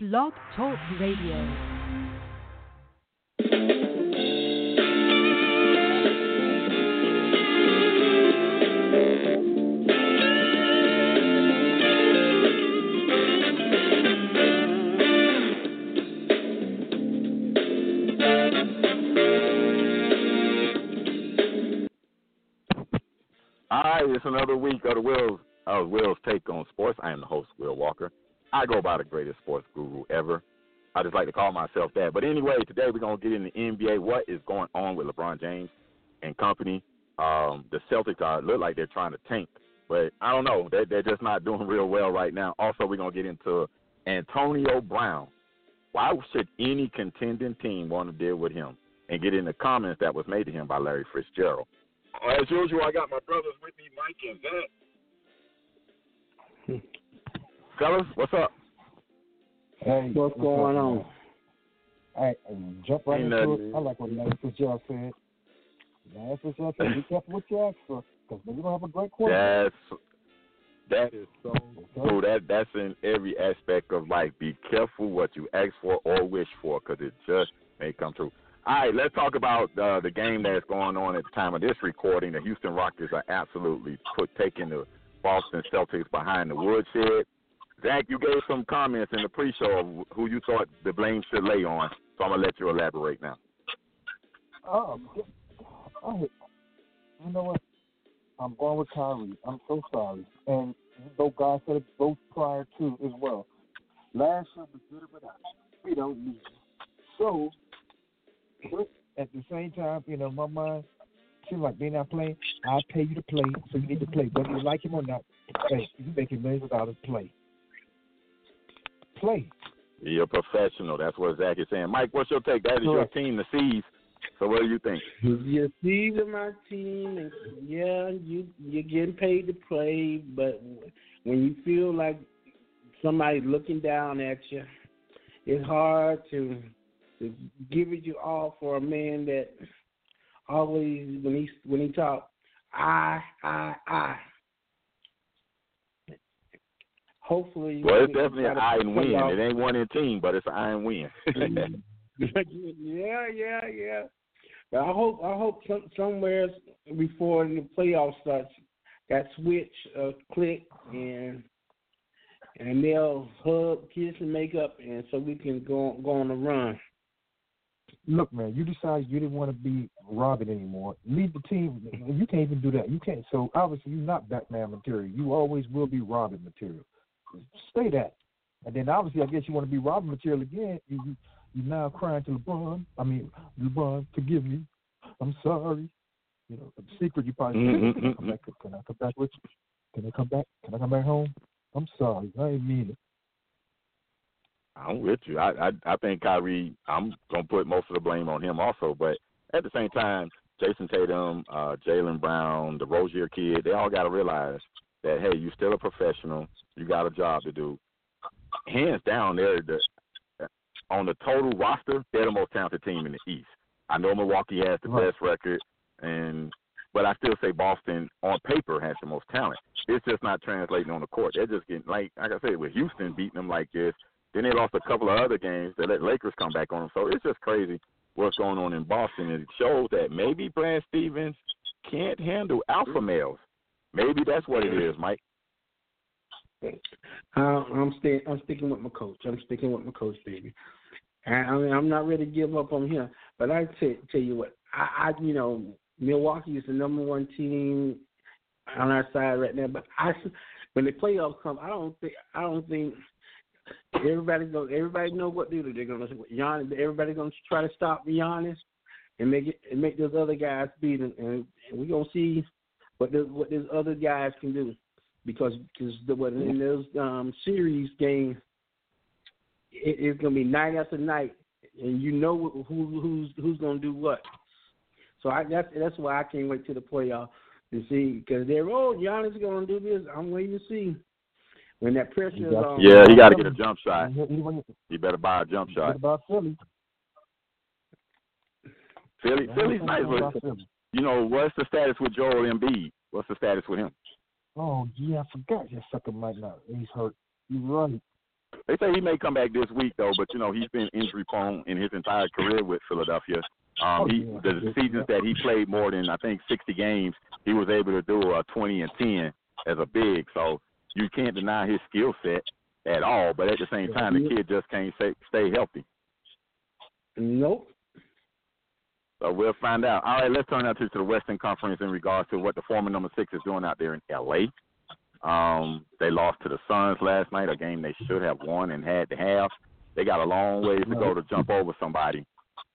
Blog Talk Radio. All right, it's another week of the Will's uh, Will's take on sports. I am the host, Will Walker. I go by the greatest sports guru ever. I just like to call myself that. But anyway, today we're gonna get into the NBA. What is going on with LeBron James and company? Um, the Celtics are look like they're trying to tank, but I don't know. They're, they're just not doing real well right now. Also, we're gonna get into Antonio Brown. Why should any contending team want to deal with him? And get in the comments that was made to him by Larry Fitzgerald. As usual, I got my brothers with me, Mike and Zach. Fellas, what's up? Hey, What's going on? Hey, um, jump right Ain't into nothing. it. I like what Larry Fitzgerald said. Larry Fitzgerald said, be careful what you ask for, because you're going to have a great quarterback. That's that is so true. That that's in every aspect of life. Be careful what you ask for or wish for, because it just may come true. All right, let's talk about uh, the game that's going on at the time of this recording. The Houston Rockets are absolutely put taking the Boston Celtics behind the woodshed. Zach, you gave some comments in the pre-show of who you thought the blame should lay on, so I'm gonna let you elaborate now. Oh, I, you know what? I'm going with Kyrie. I'm so sorry. And though God said it both prior to as well. Last year was good you. We don't need. So, at the same time, you know, my mind seems like they're not playing. I pay you to play, so you need to play. Whether you like him or not, hey, you making millions of dollars, play. Play. You're a professional. That's what Zach is saying. Mike, what's your take? That is your team, the C's. So what do you think? You see to my team, and yeah, you you're getting paid to play, but when you feel like somebody's looking down at you, it's hard to to give it your all for a man that always when he when he talk, I I I. Hopefully, Well, it's definitely an to iron win. off- It ain't one in team, but it's an iron win. yeah, yeah, yeah. But I hope I hope some, somewhere before the playoffs starts, that switch uh, click and and they'll hug, kiss, and make up, and so we can go go on a run. Look, man, you decided you didn't want to be Robin anymore. Leave the team. You can't even do that. You can't. So obviously, you're not Batman material. You always will be Robin material. Stay that. And then obviously, I guess you want to be Robin material again. You you you now crying to LeBron. I mean, LeBron, forgive me. I'm sorry. You know, the secret you probably Mm, mm, can, I come back, can I come back with you? Can I come back? Can I come back home? I'm sorry. I ain't mean it. I'm with you. I, I I think Kyrie. I'm gonna put most of the blame on him also, but at the same time, Jayson Tatum, uh, Jaylen Brown, the Rozier kid, they all got to realize that hey, you're still a professional. You got a job to do. Hands down, they're the on the total roster, they're the most talented team in the East. I know Milwaukee has the Right. best record, and but I still say Boston on paper has the most talent. It's just not translating on the court. They're just getting like like I said with Houston beating them like this. Then they lost a couple of other games. They let Lakers come back on them. So it's just crazy what's going on in Boston. It shows that maybe Brad Stevens can't handle alpha mm-hmm. males. Maybe that's what it is, Mike. Uh, I'm staying. I'm sticking with my coach. I'm sticking with my coach, baby. And I mean, I'm not ready to give up on him. But I tell, tell you what, I, I, you know, Milwaukee is the number one team on our side right now. But I, when the playoffs come, I don't think, I don't think everybody go. Everybody know what to do. They're gonna Giannis. Everybody gonna try to stop Giannis and make it and make those other guys beat him. And, and we're gonna see what the, what those other guys can do because because the what in those um series games it, it's gonna be night after night and you know who who's who's gonna do what. So I that's that's why I can't wait till the playoff to see because they're oh Giannis is gonna do this. I'm waiting to see when that pressure is on. Yeah, he got to get a jump shot. You better buy a jump shot. about Philly? Philly, Philly's nice, Philly? You know what's the status with Joel Embiid? What's the status with him? Oh yeah, I forgot. That sucker might not. He's hurt. You're right. They say he may come back this week though, but you know he's been injury prone in his entire career with Philadelphia. Um, he the seasons that he played more than I think 60 games, he was able to do a 20 and 10 as a big. So you can't deny his skill set at all. But at the same time, the kid just can't stay, stay healthy. Nope. So we'll find out. All right, let's turn now to, to the Western Conference in regards to what the former number six is doing out there in L.A. Um, they lost to the Suns last night, a game they should have won and had to have. They got a long ways to go to jump over somebody.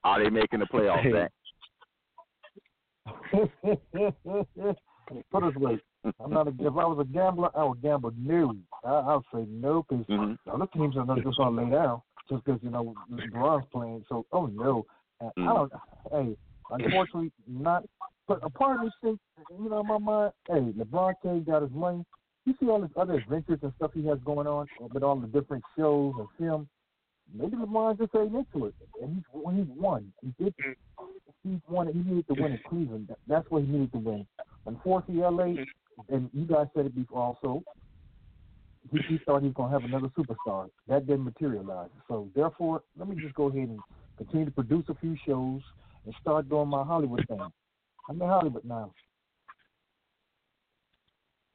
Are they making the playoffs? Zach? Put it this way, I'm not. A, if I was a gambler, I would gamble no. I, I would say no because mm-hmm. other teams are not just to lay down just because you know LeBron's playing. So oh no, mm-hmm. I don't. Hey, unfortunately, not. But a part of me thinks, you know, in my mind, hey, LeBron James got his money. You see all his other adventures and stuff he has going on with all the different shows and films. Maybe LeBron just ain't into it, and he's when he's won. He did. He's won. He needed to win in Cleveland. That's what he needed to win. Unfortunately, LA, and you guys said it before also. He, he thought he was gonna have another superstar. That didn't materialize. So therefore, let me just go ahead and continue to produce a few shows and start doing my Hollywood thing. I'm in Hollywood now.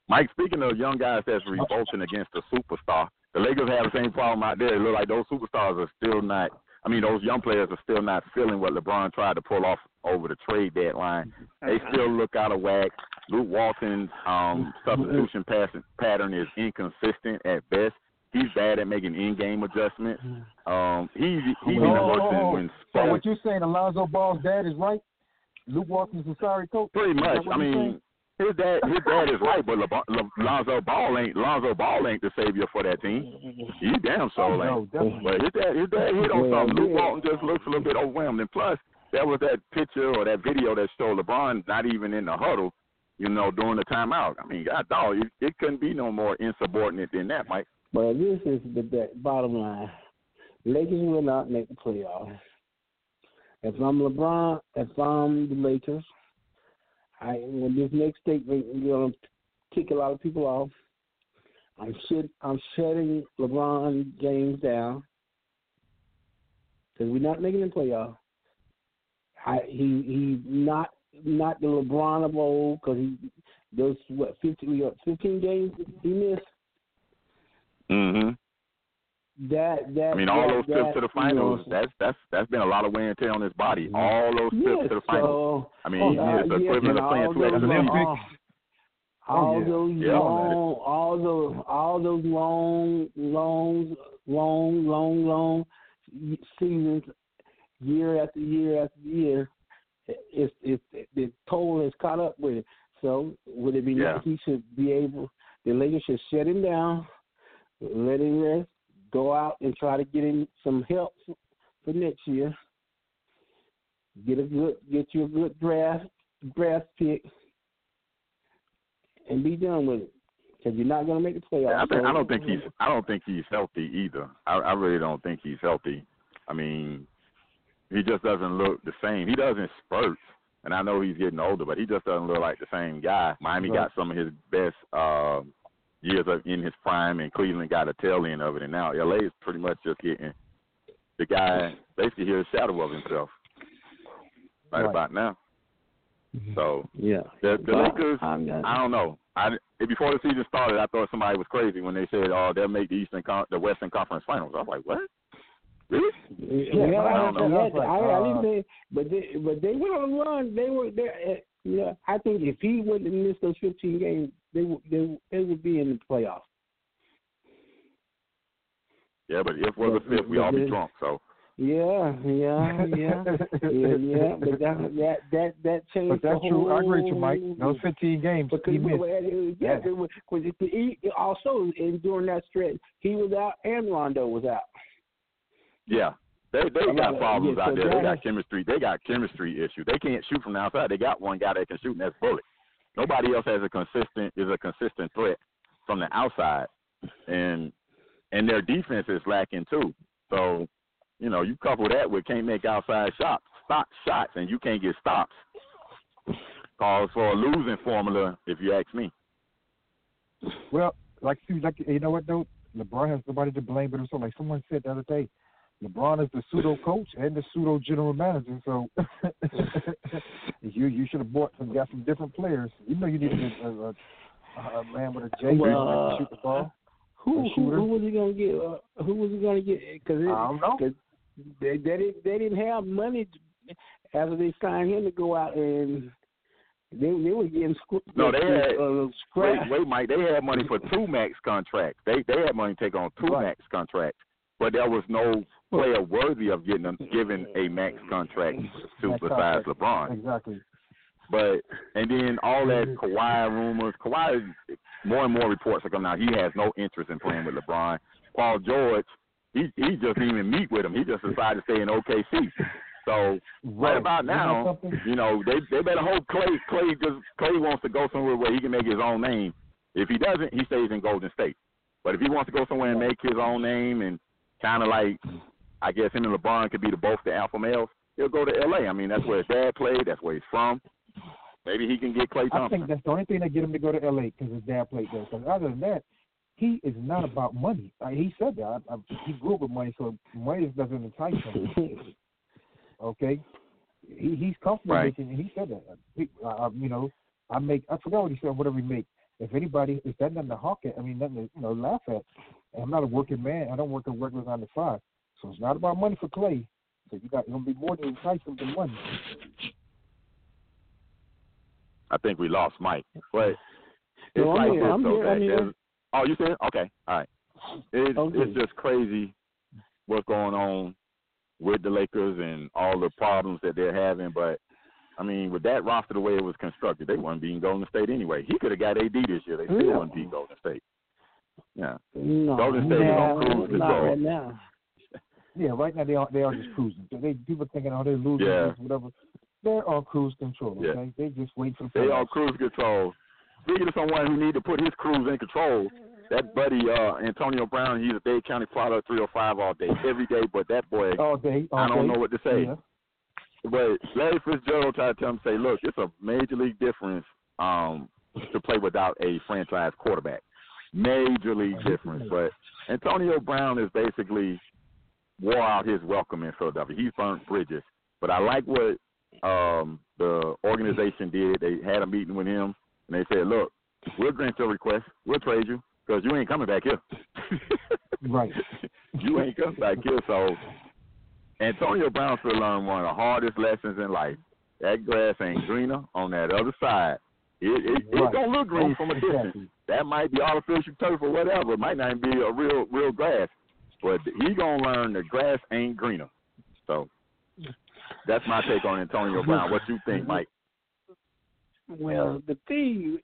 Mike, speaking of young guys that's revolting against a superstar, the Lakers have the same problem out there. It looks like those superstars are still not. I mean, those young players are still not feeling what LeBron tried to pull off over the trade deadline. They still look out of whack. Luke Walton's um, substitution passing pattern is inconsistent at best. He's bad at making in-game adjustments. Um, he he's even oh, oh, when. So what you're saying, Alonzo Ball's dad is right? Luke Walton's a sorry coach. Pretty much. I mean. Saying? His dad, his dad is right, but Le, Lonzo Ball ain't Lonzo Ball ain't the savior for that team. He damn sure ain't. No, but his dad, his dad hit on something. Luke Walton just looks a little bit overwhelmed, and plus there was that picture or that video that showed LeBron not even in the huddle, you know, during the timeout. I mean, God dog, it, it couldn't be no more insubordinate than that, Mike. Well, this is the, bottom line. Lakers will not make the playoffs. If I'm LeBron, if I'm the Lakers, I when this next statement is going to kick a lot of people off. I'm shut, I'm shutting LeBron James down because we're not making the playoff. I he he not not the LeBron of old because he those what 15 we 15 games he missed. That that I mean, all that, those that, trips to the finals. You know, that's that's that's been a lot of wear and tear on his body. Mhm. All those trips yes, to the finals. So, I mean, uh, it's the yes, equivalent and of playing all two those, extra Olympics. innings. all, all Oh, yeah. those Yeah. long, all those, all those long, long, long, long, long seasons, year after year after year. It's it's the toll has caught up with it. So would it be Yeah. nice he should be able? The Lakers should shut him down, let him rest, go out and try to get him some help for next year. Get a good, get you a good draft draft pick, and be done with it. Because you're not going to make the playoffs. Yeah, I, think, so- I don't think he's. I don't think he's healthy either. I, I really don't think he's healthy. I mean, he just doesn't look the same. He doesn't spurt, and I know he's getting older, but he just doesn't look like the same guy. Miami Right. got some of his best uh, years of, in his prime, and Cleveland got a tail end of it, and now LA is pretty much just getting the guy basically here a shadow of himself right, Right. about now. So Yeah. the, the Well, Lakers, I'm not- I don't know. I before the season started, I thought somebody was crazy when they said, "Oh, they'll make the Eastern, Con- the Western Conference Finals." I was like, "What? Really?" Yeah, Yeah, I don't know. yeah, I was like, I, I didn't uh, think, but they, but they went on a run. They were there. Yeah, I think if he wouldn't have missed those 15 games, they would they, they would be in the playoffs. Yeah, but if we're But- fifth, we all be drunk. So Yeah, yeah, yeah, yeah, yeah. But that that that that changed. But that's the true. I agree with you, Mike. whole- Those 15 games Because he you missed. know, it- it- yeah, Yeah. it was- 'cause it- he also and during that stretch he was out and Rondo was out. yeah, they they got problems yeah, out so there. They got chemistry. They got chemistry issue. They can't shoot from the outside. They got one guy that can shoot, and that's Bullet. Nobody else has a consistent is a consistent threat from the outside, and and their defense is lacking too. So, you know, you couple that with can't make outside shots, stop shots, and you can't get stops. Calls for a losing formula, if you ask me. Well, like you, like you know what though, LeBron has nobody to blame but himself. Like someone said the other day, LeBron is the pseudo coach and the pseudo general manager. So you you should have bought some got some different players. You know you need a, a, a, a man with a J Well, to shoot the ball. Who who, who was he gonna get? Uh, who was he gonna get? Because I don't know. They they didn't they didn't have money to, after they signed him to go out and they they were getting scr- No, they had- uh, Wait, wait, Mike. They had money for two max contracts. They they had money to take on two Right. max contracts, but there was no player worthy of getting a, given a max contract to Max besides contract. LeBron. Exactly. But and then all that Kawhi rumors. Kawhi, more and more reports are coming out. He has no interest in playing with LeBron. Paul George, he he just didn't even meet with him. He just decided to stay in OKC. So right, about now, you know they they better hope Klay Klay just Klay wants to go somewhere where he can make his own name. If he doesn't, he stays in Golden State. But if he wants to go somewhere and make his own name and kind of like, I guess him and LeBron could be the both the alpha males, he'll go to L.A. I mean that's where his dad played. That's where he's from. Maybe he can get Klay Thompson. I think that's the only thing that get him to go to LA because his dad played there. Because other than that, he is not about money. Uh, he said that. I, I, he grew up with money, so money doesn't entice him. Okay, he he's comfortable Right. making. He said that. He, uh, you know, I make. I forgot what he said. Whatever he make. If anybody, if that nothing to hawk at, I mean, nothing to you know laugh at. I'm not a working man. I don't work a regular nine to five. So it's not about money for Klay. So you got it's gonna be more than enticing than money. I think we lost Mike, but it's No, I'm like here. this I'm though. here. that I'm here. Oh, you said okay. All right. It's Okay. it's just crazy what's going on with the Lakers and all the problems that they're having. But I mean, with that roster the way it was constructed, they wouldn't be in Golden State anyway. He could have got AD this year. They still Yeah. wouldn't beat Golden State. Yeah. No, Golden State is on no, cruise not control. right now. Yeah, right now they are they are just cruising. They people thinking oh they're losing Yeah. whatever. They're on cruise control. Yeah. They just wait for the They playoffs. on cruise control. Speaking of someone who need to put his cruise in control, that buddy uh Antonio Brown, he's a Dade County product 305 all day, every day. But that boy, all day. All I don't day. know what to say. Yeah. But Larry Fitzgerald tried to tell him, say, look, it's a major league difference um, to play without a franchise quarterback. Major league difference. But Antonio Brown is basically wore out his welcome in Philadelphia. He's burnt bridges. But I like what um, the organization did. They had a meeting with him, and they said, look, we'll grant your request. We'll trade you because you ain't coming back here. Right. you ain't coming back here. So Antonio Brown should learn one of the hardest lessons in life. That grass ain't greener on that other side. It, it, Right. It's gonna look green from a distance. Exactly. That might be artificial turf or whatever. It might not even be a real real grass. But he gonna learn the grass ain't greener. So that's my take on Antonio Brown. What you think, Mike? Well, the thing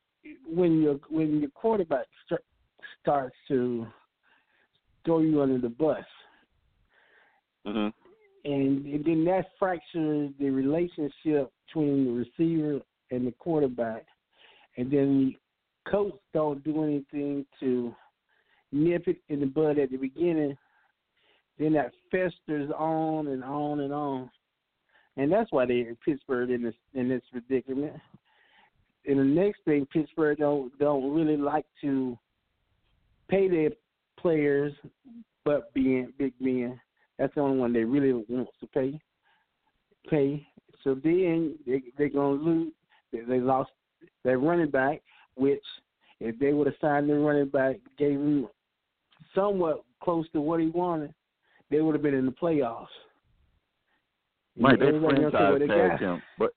when your when your quarterback st- starts to throw you under the bus, hmm and, and then that fractures the relationship between the receiver and the quarterback, and then the coach don't do anything to nip it in the bud at the beginning, then that festers on and on and on, and that's why they're in Pittsburgh in this in this predicament. And the next thing, Pittsburgh don't don't really like to pay their players, but being Big Ben, that's the only one they really wants to pay. Pay. So then they they're gonna lose. They, they lost their running back, which if they would have signed their running back, gave him somewhat close to what he wanted, they would have been in the playoffs. Mike, they Everybody gonna say, well, franchise they tagged him, but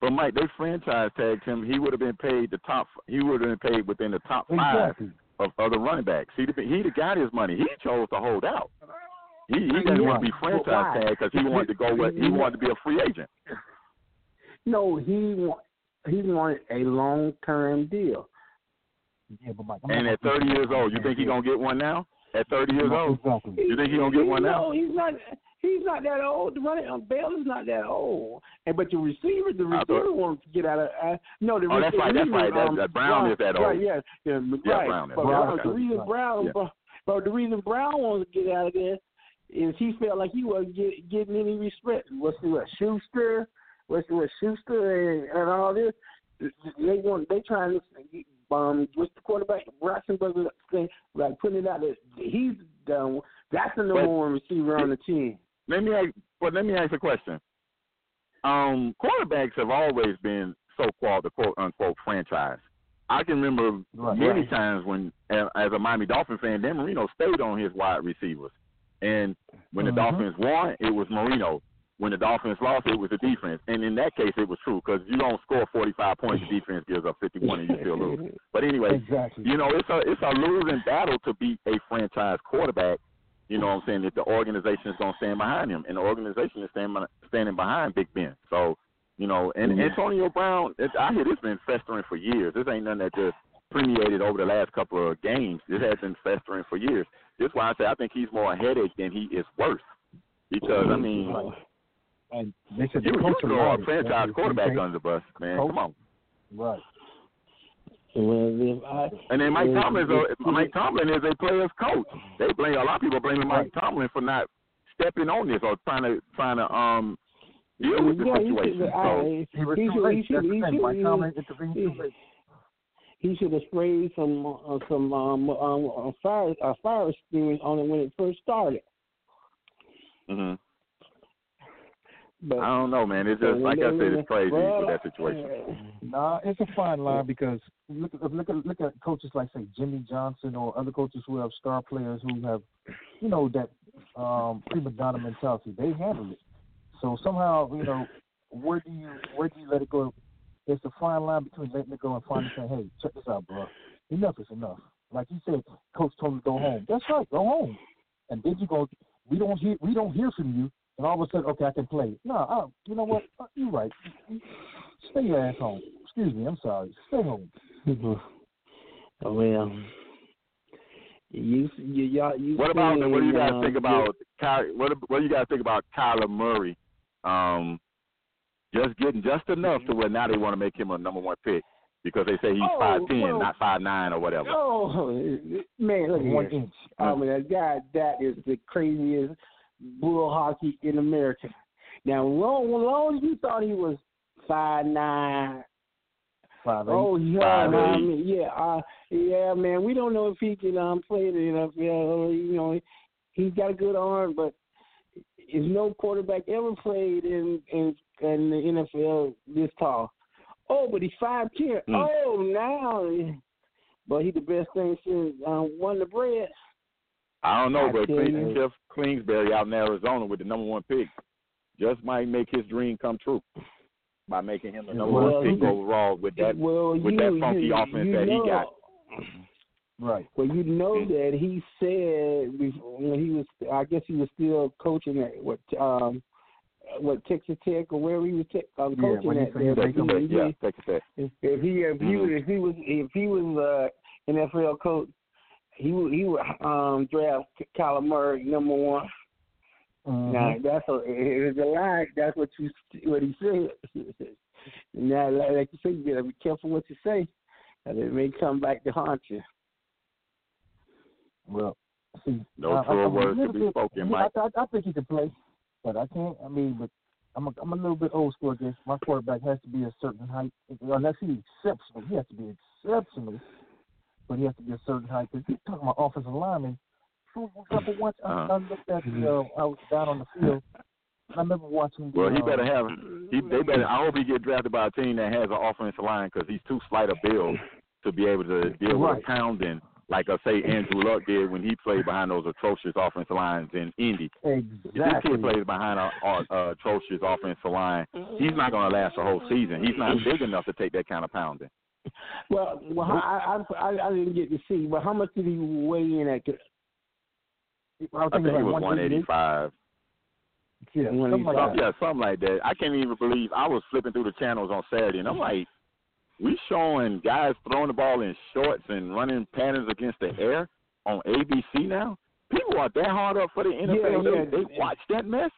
but Mike, they franchise tagged him. He would have been paid the top. He would have been paid within the top five Exactly. of other running backs. He'd have been, he'd have got his money. He chose to hold out. He he didn't Yeah, want to be but franchise why? tagged because he wanted to go. With, he wanted to be a free agent. No, he want he wanted a long term deal. Yeah, but Mike, And at 30 years old, you think he gonna get one now? At 30 years old, Exactly. you think he gonna get one now? No, he's not. He's not that old. The running um, Bell is not that old. And but the receiver, the receiver thought- wants to get out of. Uh, no, the Oh, that's right, that's right. That- Um, that Brown is that old. Right, yeah, yeah, Yeah, right. Brown is. But Yeah, Brown, okay. the reason Brown, Yeah. but, but the reason Brown wants to get out of there is he felt like he wasn't get, getting any respect. What's the what Schuster? What's the what Schuster and, and all this? They want they trying to um, what's the quarterback? Braxton Brothers thing, like putting it out that he's done. That's the number But- one receiver on the team. Let me ask, but let me ask a question. Um, quarterbacks have always been so-called the quote unquote franchise. I can remember Right. many Right. times when, as a Miami Dolphin fan, Dan Marino stayed on his wide receivers, and when the Mhm. Dolphins won, it was Marino. When the Dolphins lost, it was the defense, and in that case, it was true because you don't score 45 points, the defense gives up 51, and you still lose. But anyway, Exactly. you know, it's a it's a losing battle to beat a franchise quarterback. You know what I'm saying? That the organization is going to stand behind him, and the organization is standing standing behind Big Ben. So, you know, and Yeah. Antonio Brown, it, I hear this been festering for years. This ain't nothing that just permeated over the last couple of games. This has been festering for years. This is why I say I think he's more a headache than he is worse. Because I mean, and they said you the you throw a franchise quarterback under the bus, man. Coach? Come on. Right. Well, if I, And then Mike if- Tomlin is if- a, Mike Tomlin is a player's coach. They blame a lot of people blaming Mike Tomlin for not stepping on this or trying to trying to um deal with the yeah, he should- situation. So He was He too should- late. he That's the he thing. Mike he- Tomlin intervened too late. he should have sprayed some uh, some um, um uh, fire uh, fire extinguisher on it when it first started. hmm But I don't know, man. It's just like I said, it's crazy well, with that situation. Nah, it's a fine line because look at look at look at coaches like say Jimmy Johnson or other coaches who have star players who have, you know, that um prima donna mentality. They handle it. So somehow, you know, where do you where do you let it go? It's a fine line between letting it go and finally saying, Hey, check this out, bro. Enough is enough. Like you said, coach told him to go home. That's right, go home. And then you go we don't hear we don't hear from you and all of a sudden, okay, I can play. No, uh, you know what? Uh, You're right. Stay your ass home. Excuse me, I'm sorry. Stay home. well, you you y'all you. What about what do you guys uh, think about Ky, what what do you guys think about Kyler Murray? Um, just getting just enough to where now they want to make him a number one pick because they say he's Oh, five ten, well- not five nine or whatever. Oh man, look One here. inch. I mean, that guy that is the craziest bull hockey in America. Now, long, long you thought he was five nine, Five eight. oh yeah, Five, eight. mean, yeah, uh, yeah, man. We don't know if he can um play in the NFL. You know, he's got a good arm, but is no quarterback ever played in in in the NFL this tall. Oh, but he's five ten. Mm. Oh, now, but he's the best thing since um, won the bread. I don't know, I but tell Clint, you. Jeff Kingsbury out in Arizona with the number one pick just might make his dream come true by making him the number Well, one pick he- overall with that. well, with you, that funky you, offense you that he got. Right. Well, you know Mm. that he said when he was, I guess he was still coaching at what, um, what Texas Tech or wherever he was te- um, Yeah, coaching when at. said there. Texas He- Tech, he- yeah, Texas Tech. If if he if he Mhm. was if he was if he was uh NFL coach, he would he would um draft Kyler Murray number one. Mhm. Now that's a it's a lie. That's what you what he said. now, like, like you said, you gotta be careful what you say, and it may come back to haunt you. Well, see, No I, truer I'm a words to be bit- spoken, yeah, Mike. I, I, I think he can play, but I can't. I mean, but I'm a, I'm a little bit old school. I guess my quarterback has to be a certain height, unless he's exceptional. He has to be exceptional, but he has to be a certain height. Because you're talking about offensive lineman. For example, once I, Uh-huh. I looked at, uh, I was down on the field. I remember watching. Well, he uh, better have. He they better. I hope he get drafted by a team that has an offensive line because he's too slight a build to be able to deal with Right. a pounding like I say Andrew Luck did when he played behind those atrocious offensive lines in Indy. Exactly. If this kid plays behind a atrocious offensive line, he's not going to last the whole season. He's not big enough to take that kind of pounding. Well, well, I, I I I didn't get to see, but how much did he weigh in at? I I think it like was 188. 185. Yeah, One something like Some, that. yeah, something like that. I can't even believe I was flipping through the channels on Saturday, and I'm mm-hmm. like, we showing guys throwing the ball in shorts and running patterns against the air on ABC now. People are that hard up for the NFL. Yeah, yeah. They, they watch that mess.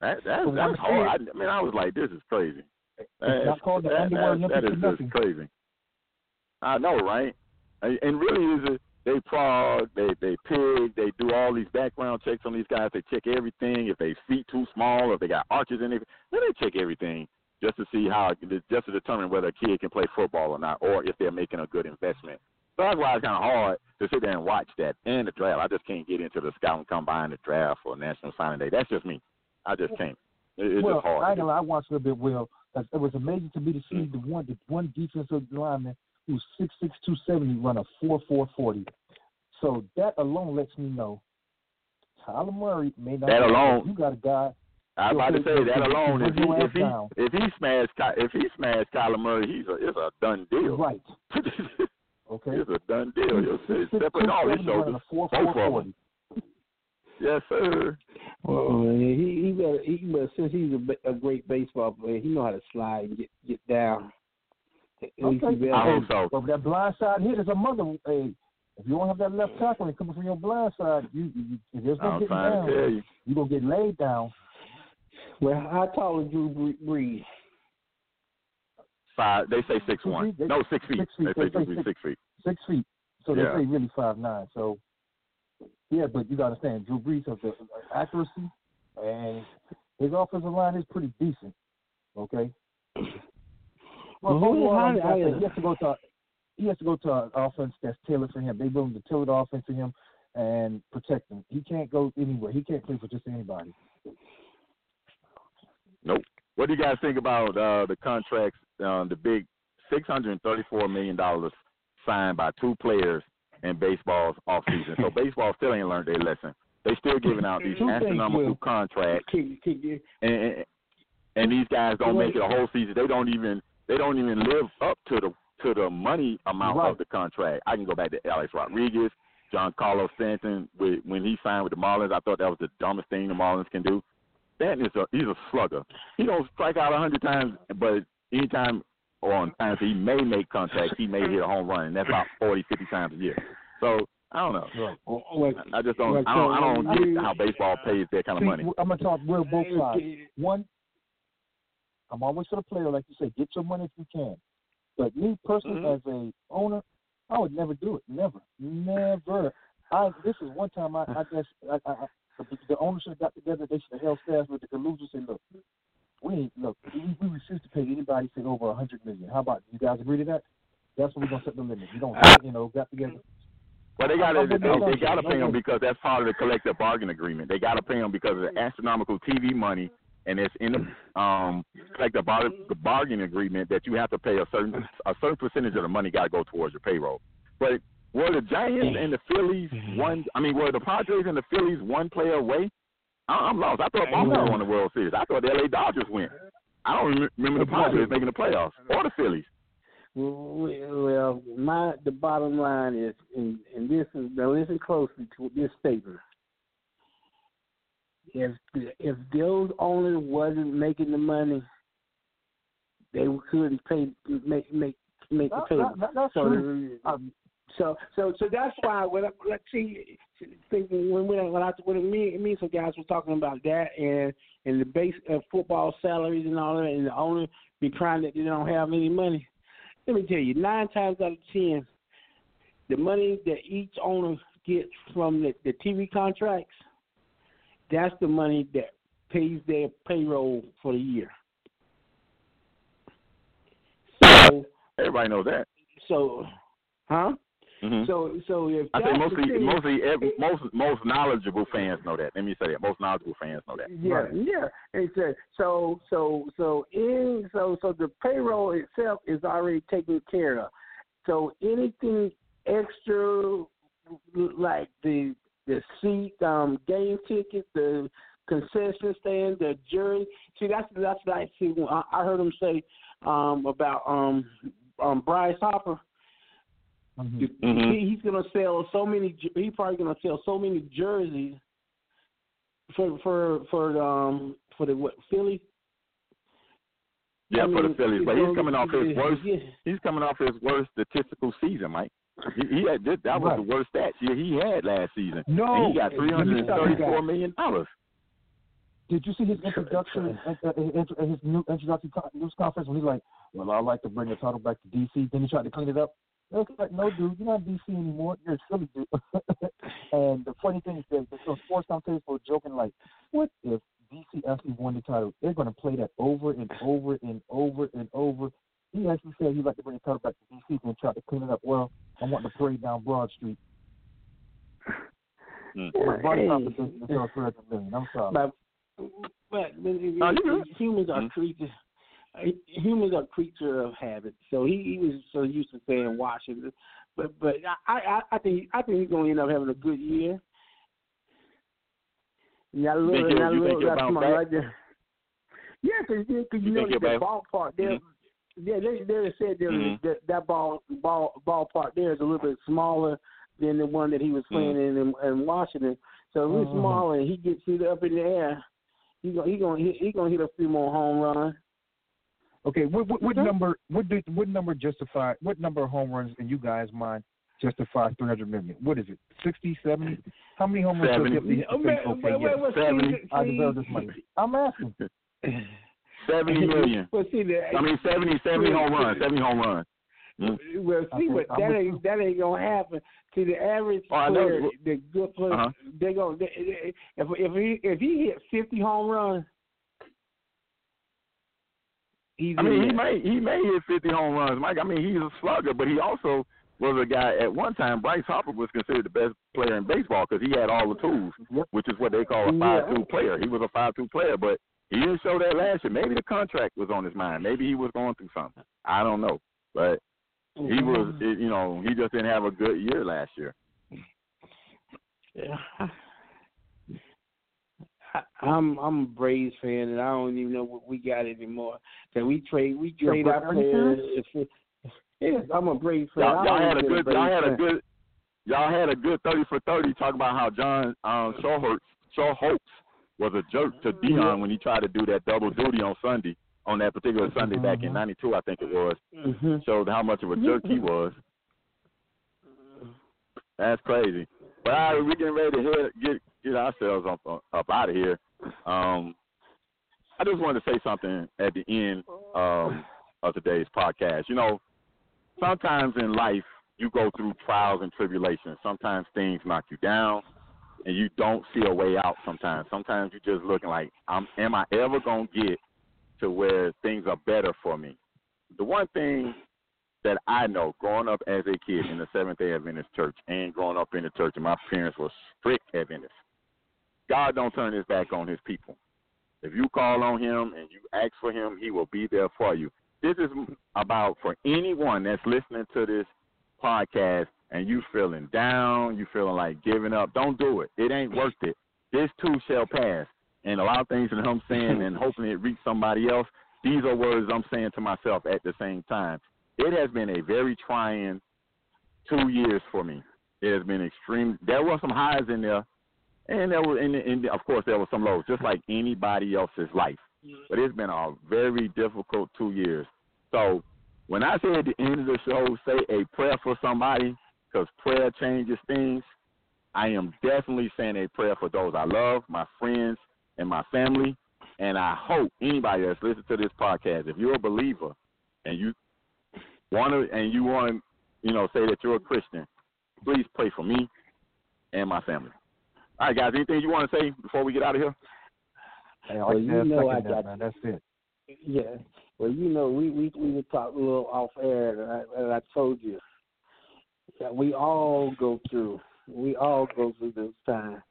That, that, Well, that's hard. I, I mean, I was like, this is crazy. It's That- not called the that, underwear that, that is just crazy. I know, right? And really, is it they prod, they they pig, they do all these background checks on these guys. They check everything. If they feet too small, or if they got arches in it, then they check everything just to see how just to determine whether a kid can play football or not, or if they're making a good investment. So that's why it's kind of hard to sit there and watch that and the draft. I just can't get into the scouting combine, the draft, or National Signing Day. That's just me. I just can't. It, it's well, just hard. I, I watched a little bit. Well, it was amazing to me to see the one the one defensive lineman who's six six two seventy run a four four forty. So that alone lets me know Kyler Murray may not. That alone, you got a guy. I was about to say that alone. If he if he down. if he smashed if he smashed Kyler Murray, he's a it's a done deal. Right. Okay. it's a done deal. You'll see. Six, six, Stepping on his shoulders. Both of 'em. Yes, sir. Well, he he better he better since he's a, a great baseball player, he know how to slide and get get down. At least he Okay. I hope so. But that blind side hit is a mother. Hey, if you don't have that left tackle and coming from your blind side, you, you if there's no getting down, to you. you gonna get laid down. Well, how tall is Drew Brees? Five. They say six one. They- No, six feet. six feet. They They say say Brees six feet. Six feet. So Yeah. they say really five nine. So yeah, but you gotta understand Drew Brees has the accuracy and his offensive line is pretty decent. Okay. Well, Well, overall, how- I'm gonna say how- he has to go to he has to go to an offense that's tailored for him. They willing to tailor the offense for him and protect him. He can't go anywhere. He can't play for just anybody. Nope. What do you guys think about uh, the contracts, uh, the big six hundred and thirty-four million dollars signed by two players in baseball's offseason? so baseball still ain't learned their lesson. They still giving out these astronomical contracts, Can, can you, and, and these guys don't make it a whole season. They don't even they don't even live up to the to the money amount Right. of the contract. I can go back to Alex Rodriguez, Giancarlo Stanton. With, when he signed with the Marlins, I thought that was the dumbest thing the Marlins can do. Stanton is a he's a slugger. He don't strike out a hundred times, but anytime on times he may make contact, he may hit a home run, and that's about 40, 50 times a year. So I don't know. Right. well, well, I just don't. well, I don't. I don't you- get how baseball pays that kind of See, money. I'm gonna talk real both sides. One, I'm always for the player, like you say, get your money if you can. But me personally, Mhm. as a owner, I would never do it. Never, never. I this is one time I, I guess I, I, I, the, the owner should have got together. They should have held staff with the collusion. Say, look, we ain't look. We, we refuse to pay anybody say over a hundred million. How about you guys agree to that? That's when we're gonna set the limit. You don't, you know, got together. Well, they got to with they, they got to pay them because that's part of the collective bargain agreement. They got to pay them because of the astronomical TV money, and it's in the um collective bar- bargain agreement that you have to pay a certain a certain percentage of the money got to go towards your payroll. But were the Giants and the Phillies one? I mean, were the Padres and the Phillies one player away? I- I'm lost. I thought Baltimore won the World Series. I thought the LA Dodgers went. I don't remember the Padres making the playoffs or the Phillies. Well, well, my the bottom line is, and, and this is now listen closely to this statement. If if those owners wasn't making the money, they couldn't pay make make make the That- payment. that- that's so, true. um, so so so that's why when I, let's see thinking when when I, when I when me me and some guys were talking about that and and the base uh, football salaries and all that and the owner be crying that they don't have any money. Let me tell you, nine times out of ten, the money that each owner gets from the, the TV contracts, that's the money that pays their payroll for the year. So Everybody knows that. so, huh? Hmm So so if I that's say the mostly, thing- mostly, every, most, most knowledgeable fans know that. Let me say that. Most knowledgeable fans know that. Yeah, Right. yeah. And so, so, so, so in so, so the payroll itself is already taken care of. So anything extra, like the the seat, um, game tickets, the concession stand, the jury. See, that's that's what I see. when I, I heard him say um, about um, um, Bryce Harper. Mhm. Mhm. He, he's gonna sell so many. jer- He's probably gonna sell so many jerseys for for for um for the what Philly. Yeah, I for the mean, Phillies, but he's coming off his worst. yeah. He's coming off his worst statistical season, Mike. He, he had that, that was Right. the worst stats year he had last season. No, and he got let three me hundred and stop you thirty-four guys. million dollars. Did you see his introduction at, at, at, at his new introductory con- news conference when he's like, "Well, I like to bring the title back to DC." Then he tried to clean it up. It was like, "No, dude, you're not DC anymore. You're Philly, dude." and the funny thing is that the sports commentators were joking like, "What if DC actually won the title, they're going to play that over and over and over and over. He actually said he'd like to bring the title back to DC and try to clean it up. Well, I want to parade down Broad Street. Mm. But Hey. competition is still 300 million. I'm sorry. But but, but it- No, humans are Mhm. creatures. Humans are creature of habit. So he, he was so used to saying Washington, but but I I, I think I think he's gonna end up having a good year. Yeah, You think look, he'll- that you think little, my right there. Yeah, because you, cause you, You know that ballpark there. Mhm. Yeah, they they said there Mhm. that that ball ball ballpark there is a little bit smaller than the one that he was playing in, in in Washington. So if he's Mhm. smaller and he gets it up in the air, he gonna he gonna hit, he gonna hit a few more home runs. Okay, what what, what Okay. number what did, what number justify what number of home runs in you guys' mind justify 300 million? What is it? 60, 70? How many home runs does 70. Gibson Oh, man, okay, well, yes, well, see, Seventy. I deserve this money. I'm asking. Seventy million. Well, see, the, I mean 70, 70 home runs. Seventy home runs. Mm. Well, see, Okay, but I'm that ain't that ain't gonna happen. See, the average Oh, player, the good player, Uh-huh. they gonna they, they- if if he if he hit fifty home runs, he's I mean, he may he may hit fifty home runs, Mike. I mean, he's a slugger, but he also was a guy at one time. Bryce Harper was considered the best player in baseball because he had all the tools, which is what they call a five-tool player. He was a five-tool player, but he didn't show that last year. Maybe the contract was on his mind. Maybe he was going through something. I don't know, but he was, mm-hmm. you know, he just didn't have a good year last year. Yeah. I, I'm I'm a Braves fan, and I don't even know what we got anymore. So we trade we trade our Braves players. fan? If it, yes, I'm a Braves fan. Y'all, y'all had a good, Braves y'all had a fan. good, y'all had a good thirty for thirty. Talk about how John um, Showhurts, Showhopes was a jerk to Deion when he tried to do that double duty on Sunday, on that particular Sunday back in Mhm. '92, I think it was. hmm Showed how much of a jerk he was. That's crazy. But all right, we getting ready to head, get get ourselves up up out of here. Um, I just wanted to say something at the end um, of today's podcast. You know, sometimes in life you go through trials and tribulations. Sometimes things knock you down, and you don't see a way out. Sometimes, sometimes you're just looking like, I'm, am I ever gonna get to where things are better for me? The one thing that I know, growing up as a kid in the Seventh Day Adventist church, and growing up in the church, and my parents were strict Adventists. God don't turn his back on his people. If you call on him and you ask for him, he will be there for you. This is about for anyone that's listening to this podcast and you feeling down, you feeling like giving up. Don't do it. It ain't worth it. This too shall pass. And a lot of things that I'm saying and hoping it reach somebody else, these are words I'm saying to myself at the same time. It has been a very trying two years for me. It has been extreme. There were some highs in there, and there were, and, and of course, there were some lows, just like anybody else's life. Mm-hmm. But it's been a very difficult two years. So when I say at the end of the show, say a prayer for somebody, because prayer changes things. I am definitely saying a prayer for those I love, my friends, and my family. And I hope anybody that's listening to this podcast, if you're a believer and you want to, and you want you know, say that you're a Christian, please pray for me and my family. All right, guys. Anything you want to say before we get out of here? Hey, Well, you know I got man. That's it. Yeah. Well, you know, we we we were talking a little off air, and I, and I told you that we all go through. We all go through this time,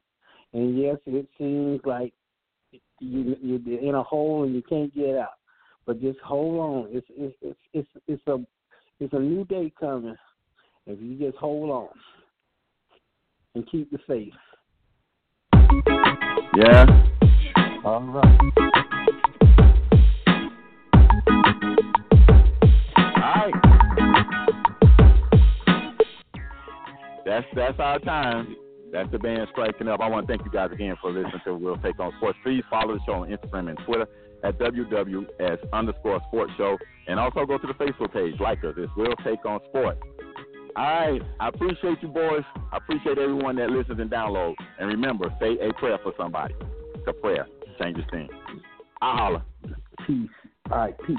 and yes, it seems like you you're in a hole and you can't get out. But just hold on. It's it's it's it's, it's a it's a new day coming. If you just hold on and keep the faith. Yeah. All right. All right. That's that's our time. That's the band striking up. I want to thank you guys again for listening to We'll Take on Sports. Please follow the show on Instagram and Twitter at WWS underscore sports show. And also go to the Facebook page, like us. It's We'll Take on Sports. All right. I appreciate you boys. I appreciate everyone that listens and downloads. And remember, say a prayer for somebody. It's a prayer changes things. I holla. Peace. All right, peace.